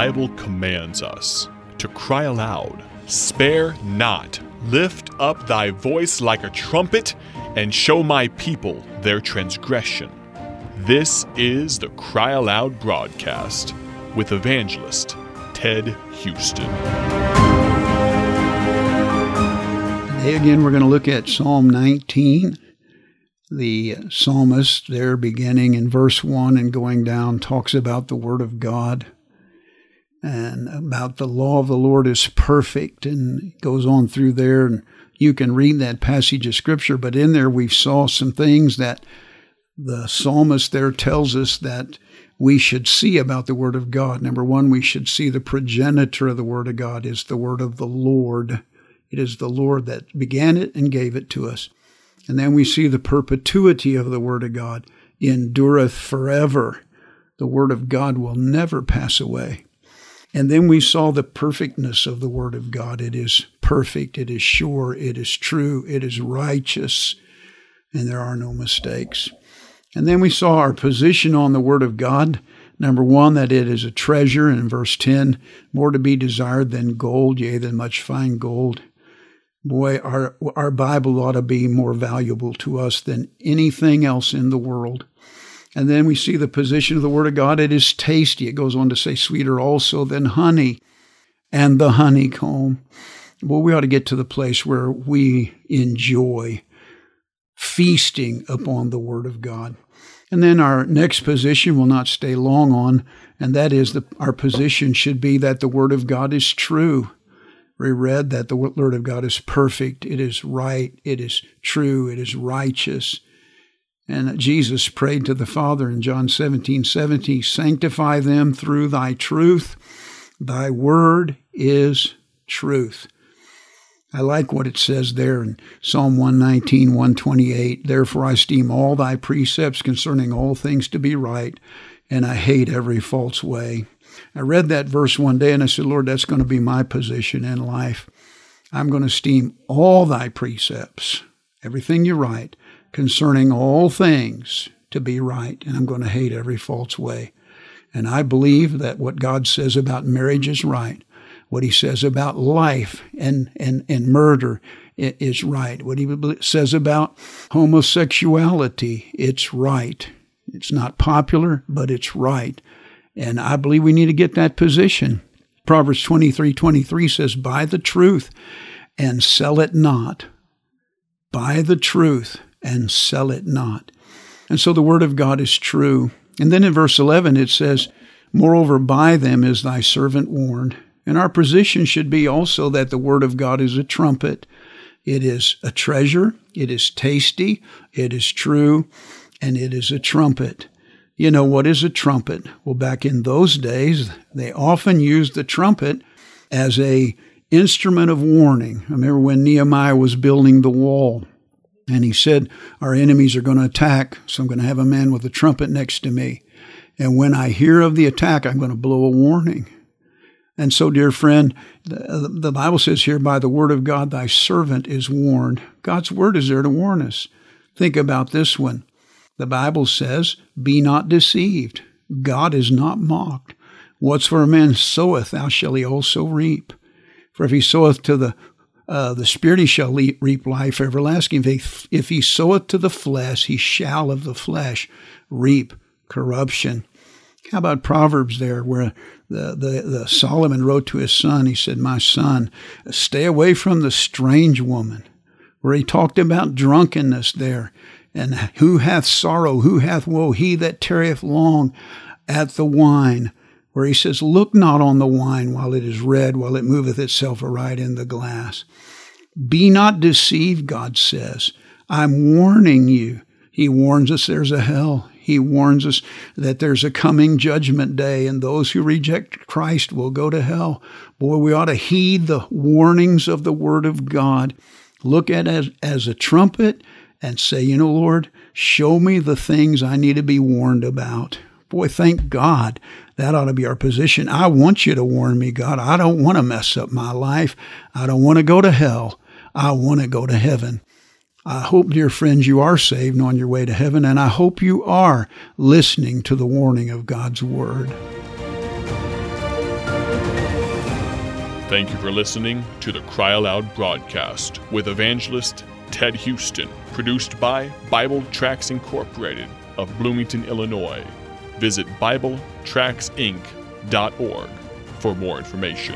Bible commands us to cry aloud, Spare not, lift up thy voice like a trumpet, and show my people their transgression. This is the Cry Aloud broadcast with evangelist Ted Houston. Today, again, we're going to look at Psalm 19. The psalmist, there beginning in verse 1 and going down, talks about the Word of God and about the law of the Lord is perfect and goes on through there. And you can read that passage of Scripture, but in there we saw some things that the psalmist there tells us that we should see about the Word of God. Number one, we should see the progenitor of the Word of God is the Word of the Lord. It is the Lord that began it and gave it to us. And then we see the perpetuity of the Word of God endureth forever. The Word of God will never pass away. And then we saw the perfectness of the Word of God. It is perfect, it is sure, it is true, it is righteous, and there are no mistakes. And then we saw our position on the Word of God. Number one, that it is a treasure in verse 10, more to be desired than gold, yea, than much fine gold. Boy, our, our Bible ought to be more valuable to us than anything else in the world. And then we see the position of the Word of God. It is tasty. It goes on to say, sweeter also than honey and the honeycomb. Well, we ought to get to the place where we enjoy feasting upon the Word of God. And then our next position will not stay long on, and that is that our position should be that the Word of God is true. We read that the Word of God is perfect, it is right, it is true, it is righteous. And Jesus prayed to the Father in John 17 70, Sanctify them through thy truth. Thy word is truth. I like what it says there in Psalm 119, 128. Therefore I esteem all thy precepts concerning all things to be right, and I hate every false way. I read that verse one day and I said, Lord, that's going to be my position in life. I'm going to esteem all thy precepts, everything you write, concerning all things to be right, and I'm going to hate every false way. And I believe that what God says about marriage is right what he says about life and, and, and murder is right. What he says about homosexuality, it's right. It's not popular, but it's right. And I believe we need to get that position. Proverbs 23 23 says, Buy the truth and sell it not. Buy the truth and sell it not. And so the word of God is true. And then in verse 11 it says, Moreover, by them is thy servant warned. And our position should be also that the Word of God is a trumpet. It is a treasure, it is tasty, it is true, and it is a trumpet. You know, what is a trumpet? Well, back in those days, they often used the trumpet as a instrument of warning. I remember when Nehemiah was building the wall, and he said, Our enemies are going to attack, so I'm going to have a man with a trumpet next to me. And when I hear of the attack, I'm going to blow a warning. And so, dear friend, the, Bible says here, by the word of God, thy servant is warned. God's word is there to warn us. Think about this one. The Bible says, Be not deceived. God is not mocked. Whatsoever a man soweth, thou shalt he also reap. For if he soweth to the uh, the spirit, he shall reap life everlasting. If, if he soweth to the flesh, he shall of the flesh reap corruption. How about Proverbs there, where the, the, the Solomon wrote to his son, he said, My son, stay away from the strange woman, where he talked about drunkenness there. And who hath sorrow, who hath woe? He that tarrieth long at the wine, where he says, Look not on the wine while it is red, while it moveth itself aright in the glass. Be not deceived, God says. I'm warning you. He warns us there's a hell. He warns us that there's a coming judgment day, and those who reject Christ will go to hell. Boy, we ought to heed the warnings of the Word of God. Look at it as, a trumpet and say, you know, Lord, show me the things I need to be warned about. Boy, thank God. That ought to be our position. I want you to warn me, God. I don't want to mess up my life. I don't want to go to hell. I want to go to heaven. I hope, dear friends, you are saved and on your way to heaven, and I hope you are listening to the warning of God's Word. Thank you for listening to the Cry Aloud broadcast with evangelist Ted Houston, produced by Bible Tracts Incorporated of Bloomington, Illinois. Visit BibleTractsinc.org for more information.